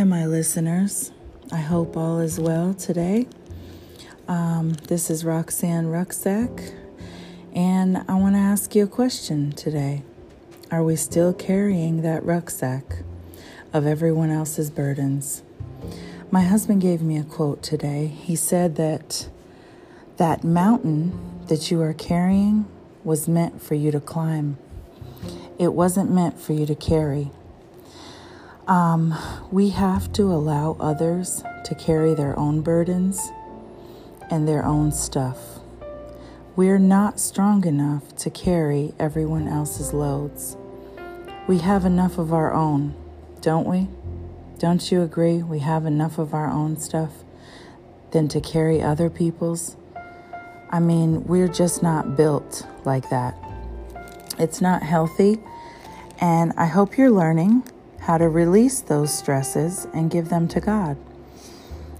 Hi, my listeners. I hope all is well today. Um, this is Roxanne Rucksack, and I want to ask you a question today. Are we still carrying that rucksack of everyone else's burdens? My husband gave me a quote today. He said that that mountain that you are carrying was meant for you to climb, it wasn't meant for you to carry. Um, we have to allow others to carry their own burdens and their own stuff. We're not strong enough to carry everyone else's loads. We have enough of our own, don't we? Don't you agree? We have enough of our own stuff than to carry other people's. I mean, we're just not built like that. It's not healthy, and I hope you're learning how to release those stresses and give them to God.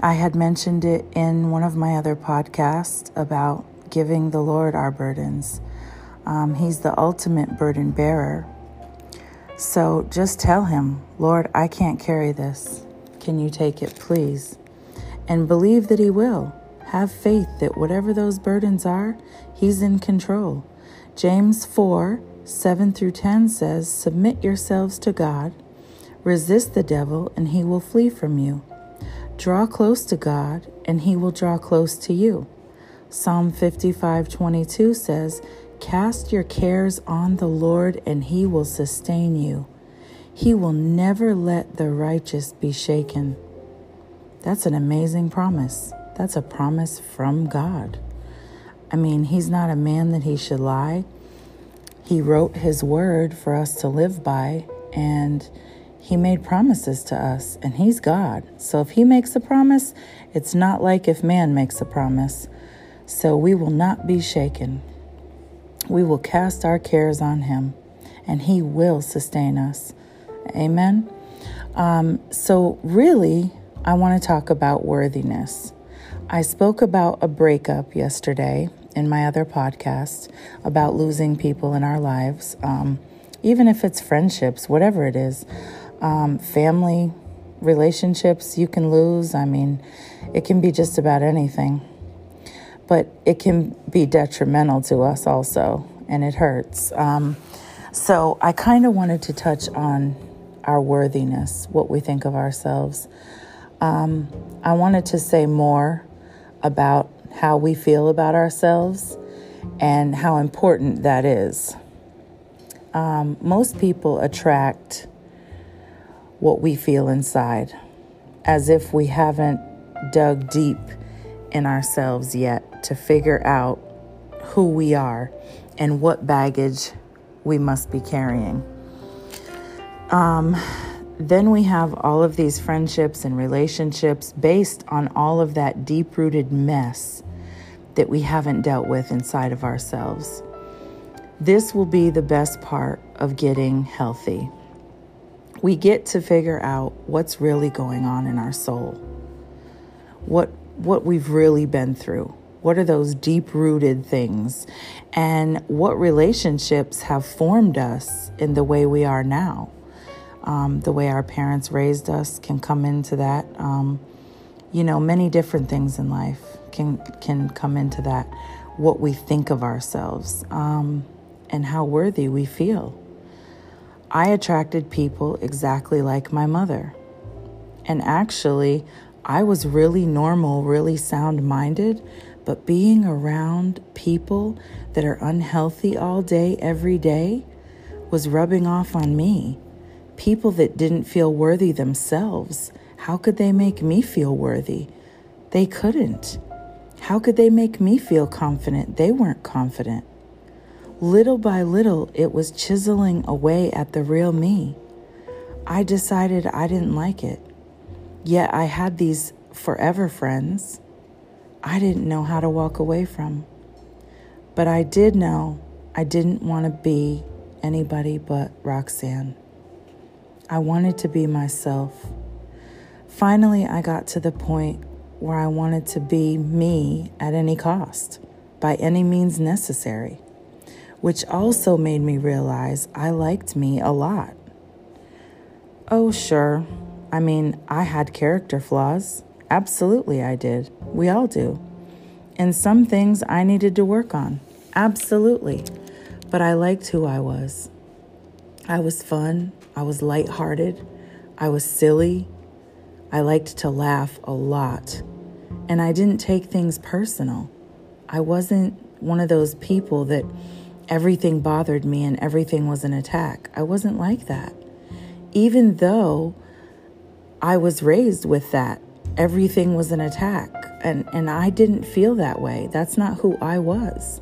I had mentioned it in one of my other podcasts about giving the Lord our burdens. Um, he's the ultimate burden bearer. So just tell him, Lord, I can't carry this. Can you take it, please? And believe that He will. Have faith that whatever those burdens are, He's in control. James 4 7 through 10 says, Submit yourselves to God Resist the devil, and he will flee from you. Draw close to God, and he will draw close to you. Psalm 55:22 says, "Cast your cares on the Lord, and he will sustain you. He will never let the righteous be shaken." That's an amazing promise. That's a promise from God. I mean, he's not a man that he should lie. He wrote his word for us to live by, and he made promises to us, and He's God. So if He makes a promise, it's not like if man makes a promise. So we will not be shaken. We will cast our cares on Him, and He will sustain us. Amen. Um, so, really, I want to talk about worthiness. I spoke about a breakup yesterday in my other podcast about losing people in our lives, um, even if it's friendships, whatever it is um, family relationships you can lose. I mean, it can be just about anything. But it can be detrimental to us also, and it hurts. Um, so I kind of wanted to touch on our worthiness, what we think of ourselves. Um, I wanted to say more about how we feel about ourselves and how important that is. Um, most people attract what we feel inside, as if we haven't dug deep in ourselves yet to figure out who we are and what baggage we must be carrying. Um, then we have all of these friendships and relationships based on all of that deep rooted mess that we haven't dealt with inside of ourselves. This will be the best part of getting healthy we get to figure out what's really going on in our soul. What what we've really been through. What are those deep rooted things? And what relationships have formed us in the way we are now? Um, the way our parents raised us can come into that. Um, you know, many different things in life can can come into that. What we think of ourselves um, and how worthy we feel. I attracted people exactly like my mother. And actually, I was really normal, really sound minded, but being around people that are unhealthy all day, every day, was rubbing off on me. People that didn't feel worthy themselves. How could they make me feel worthy? They couldn't. How could they make me feel confident? They weren't confident. Little by little, it was chiseling away at the real me. I decided I didn't like it. Yet I had these forever friends I didn't know how to walk away from. But I did know I didn't want to be anybody but Roxanne. I wanted to be myself. Finally, I got to the point where I wanted to be me at any cost, by any means necessary which also made me realize I liked me a lot. Oh, sure, I mean, I had character flaws. Absolutely, I did. We all do. And some things I needed to work on. Absolutely. But I liked who I was. I was fun. I was lighthearted. I was silly. I liked to laugh a lot. And I didn't take things personal. I wasn't one of those people that everything bothered me and everything was an attack. I wasn't like that. Even though I was raised with that, everything was an attack. And, and I didn't feel that way. That's not who I was.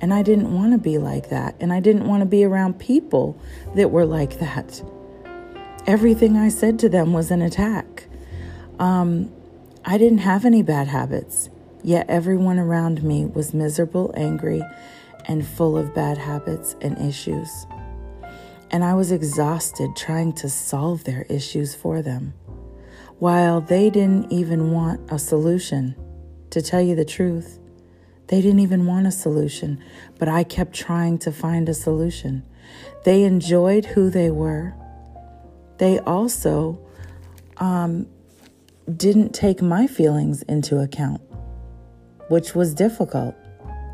And I didn't want to be like that. And I didn't want to be around people that were like that. Everything I said to them was an attack. Um, I didn't have any bad habits, yet everyone around me was miserable, angry, and full of bad habits and issues. And I was exhausted trying to solve their issues for them, while they didn't even want a solution. To tell you the truth, they didn't even want a solution, but I kept trying to find a solution. They enjoyed who they were. They also um, didn't take my feelings into account, which was difficult.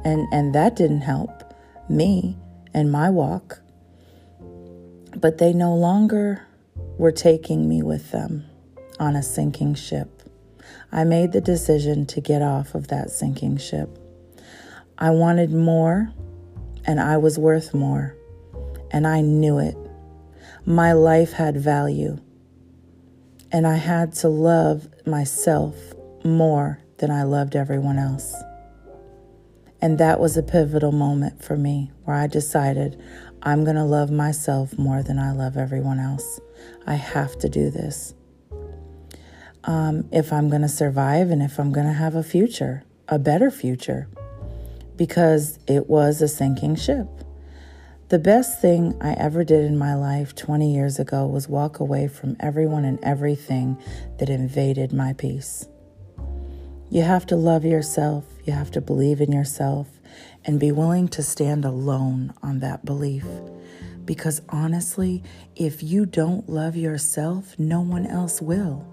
And, and that didn't help me and my walk. But they no longer were taking me with them on a sinking ship. I made the decision to get off of that sinking ship. I wanted more, and I was worth more, and I knew it. My life had value, and I had to love myself more than I loved everyone else. And that was a pivotal moment for me where I decided I'm going to love myself more than I love everyone else. I have to do this. Um, if I'm going to survive and if I'm going to have a future, a better future because it was a sinking ship. The best thing I ever did in my life 20 years ago was walk away from everyone and everything that invaded my peace. You have to love yourself, you have to believe in yourself, and be willing to stand alone on that belief. Because honestly, if you don't love yourself, no one else will.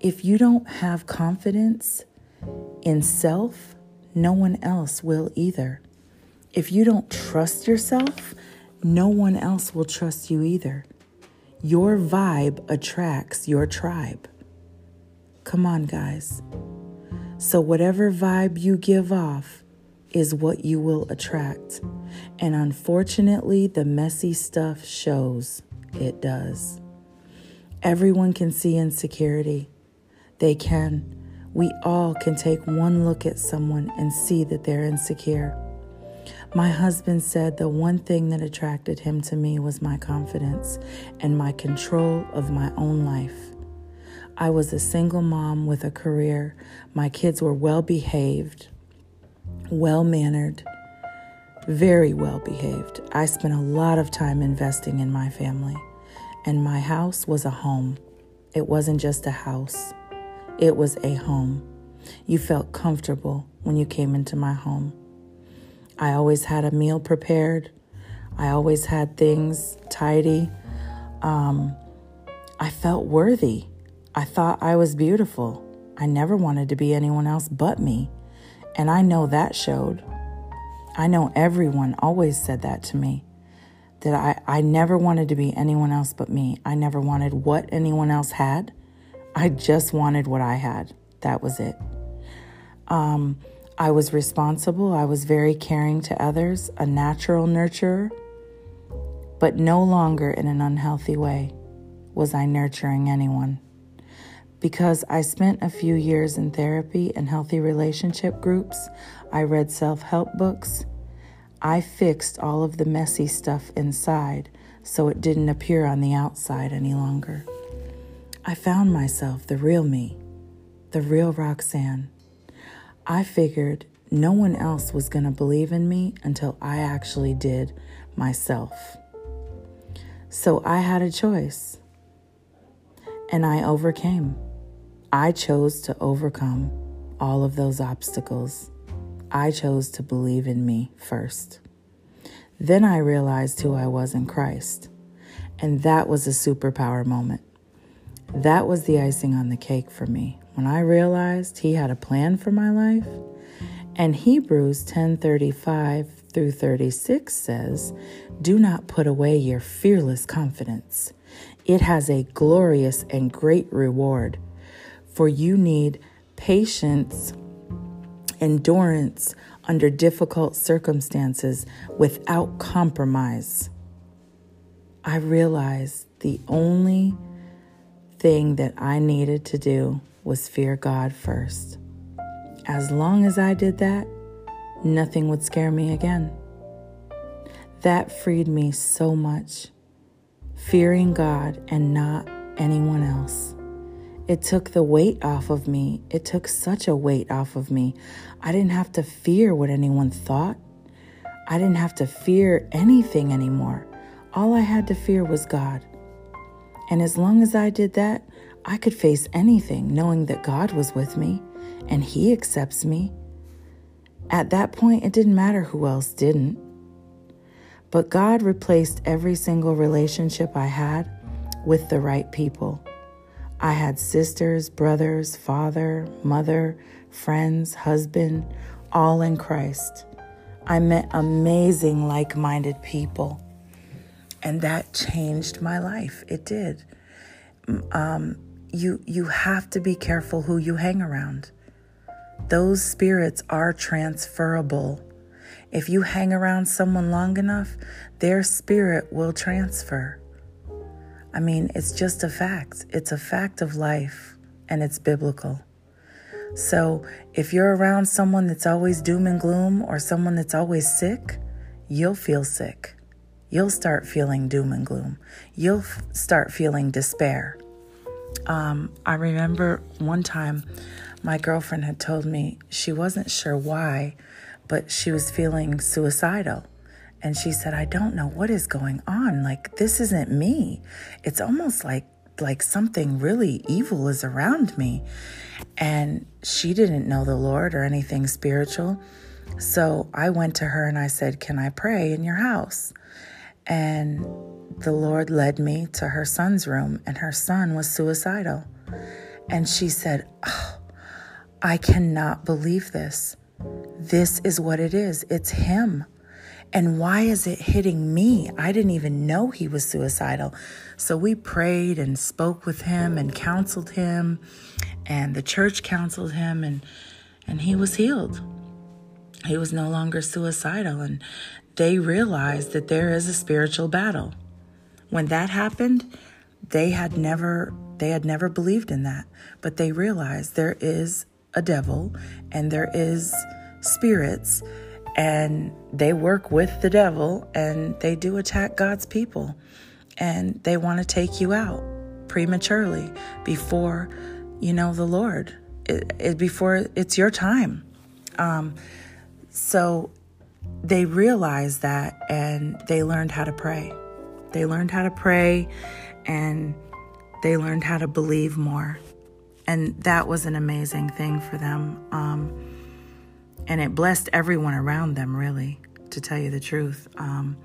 If you don't have confidence in self, no one else will either. If you don't trust yourself, no one else will trust you either. Your vibe attracts your tribe. Come on, guys. So, whatever vibe you give off is what you will attract. And unfortunately, the messy stuff shows it does. Everyone can see insecurity. They can. We all can take one look at someone and see that they're insecure. My husband said the one thing that attracted him to me was my confidence and my control of my own life. I was a single mom with a career. My kids were well behaved, well mannered, very well behaved. I spent a lot of time investing in my family, and my house was a home. It wasn't just a house. It was a home. You felt comfortable when you came into my home. I always had a meal prepared. I always had things tidy. Um, I felt worthy. I thought I was beautiful. I never wanted to be anyone else but me. And I know that showed. I know everyone always said that to me that I, I never wanted to be anyone else but me. I never wanted what anyone else had. I just wanted what I had. That was it. Um, I was responsible. I was very caring to others, a natural nurturer, but no longer in an unhealthy way was I nurturing anyone. Because I spent a few years in therapy and healthy relationship groups, I read self help books. I fixed all of the messy stuff inside so it didn't appear on the outside any longer. I found myself the real me, the real Roxanne. I figured no one else was going to believe in me until I actually did myself. So I had a choice, and I overcame. I chose to overcome all of those obstacles. I chose to believe in me first. Then I realized who I was in Christ, and that was a superpower moment That was the icing on the cake for me. When I realized he had a plan for my life, and Hebrews 10:35 through 36 says, "Do not put away your fearless confidence. It has a glorious and great reward, for you need patience, endurance under difficult circumstances without compromise." I realized the only thing that I needed to do was fear God first. As long as I did that, nothing would scare me again. That freed me so much. Fearing God and not anyone else. It took the weight off of me. It took such a weight off of me. I didn't have to fear what anyone thought. I didn't have to fear anything anymore. All I had to fear was God. And as long as I did that, I could face anything knowing that God was with me and He accepts me. At that point, it didn't matter who else didn't. But God replaced every single relationship I had with the right people. I had sisters, brothers, father, mother, friends, husband, all in Christ. I met amazing, like minded people. And that changed my life. It did. Um, you, you have to be careful who you hang around. Those spirits are transferable. If you hang around someone long enough, their spirit will transfer. I mean, it's just a fact. It's a fact of life, and it's biblical. So, if you're around someone that's always doom and gloom or someone that's always sick, you'll feel sick. You'll start feeling doom and gloom. You'll f- start feeling despair. Um, I remember one time my girlfriend had told me she wasn't sure why, but she was feeling suicidal. And she said, I don't know what is going on. Like, this isn't me. It's almost like like something really evil is around me. And she didn't know the Lord or anything spiritual. So I went to her and I said, Can I pray in your house? And the Lord led me to her son's room, and her son was suicidal. And she said, oh, I cannot believe this. This is what it is. It's him. And why is it hitting me? I didn't even know he was suicidal. So we prayed and spoke with him and counseled him, and the church counseled him, and, and he was healed. He was no longer suicidal, and they realized that there is a spiritual battle. When that happened, they had never they had never believed in that, but they realized there is a devil and there is spirits and they work with the devil and they do attack God's people. And they want to take you out prematurely before you know the Lord. It, it, before it's your time. Um, so they realized that and they learned how to pray. They learned how to pray and they learned how to believe more. And that was an amazing thing for them. Um, and it blessed everyone around them, really, to tell you the truth. Um,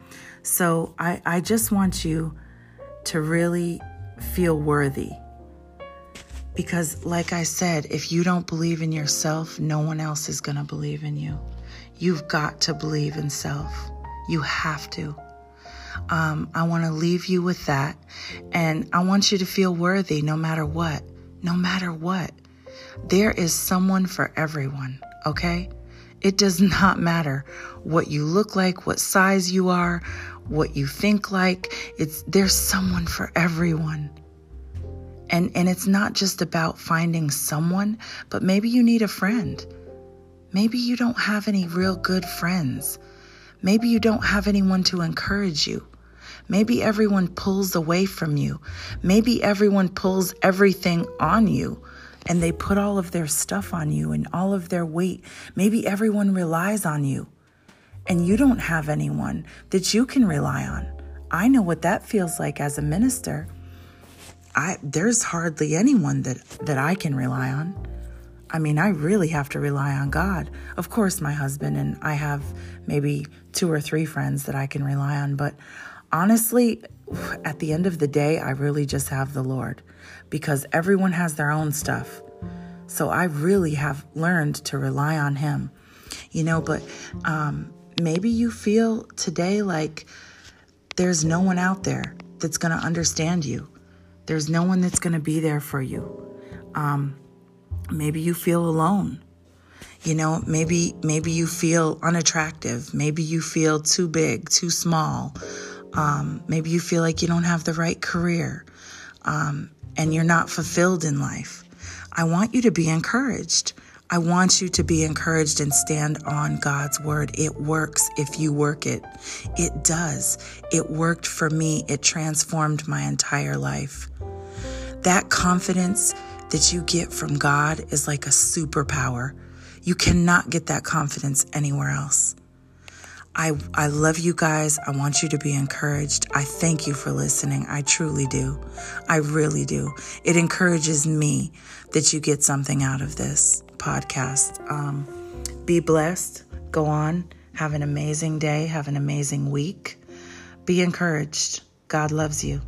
so I, I just want you to really feel worthy. Because, like I said, if you don't believe in yourself, no one else is going to believe in you. You've got to believe in self. You have to. Um, I want to leave you with that. And I want you to feel worthy no matter what no matter what. There is someone for everyone, okay? It does not matter what you look like, what size you are, what you think like. It's there's someone for everyone. And and it's not just about finding someone, but maybe you need a friend. Maybe you don't have any real good friends. Maybe you don't have anyone to encourage you. Maybe everyone pulls away from you. Maybe everyone pulls everything on you and they put all of their stuff on you and all of their weight. Maybe everyone relies on you and you don't have anyone that you can rely on. I know what that feels like as a minister. I there's hardly anyone that that I can rely on. I mean, I really have to rely on God. Of course, my husband and I have maybe two or three friends that I can rely on, but honestly, at the end of the day, I really just have the Lord because everyone has their own stuff. So I really have learned to rely on Him. You know, but um, maybe you feel today like there's no one out there that's going to understand you. There's no one that's going to be there for you. Um, maybe you feel alone. You know, maybe maybe you feel unattractive. Maybe you feel too big, too small. Um, maybe you feel like you don't have the right career, um, and you're not fulfilled in life. I want you to be encouraged. I want you to be encouraged and stand on God's word. It works if you work it. It does. It worked for me. It transformed my entire life. That confidence that you get from God is like a superpower. You cannot get that confidence anywhere else. I, I love you guys. I want you to be encouraged. I thank you for listening. I truly do. I really do. It encourages me that you get something out of this podcast. Um, be blessed. Go on. Have an amazing day. Have an amazing week. Be encouraged. God loves you.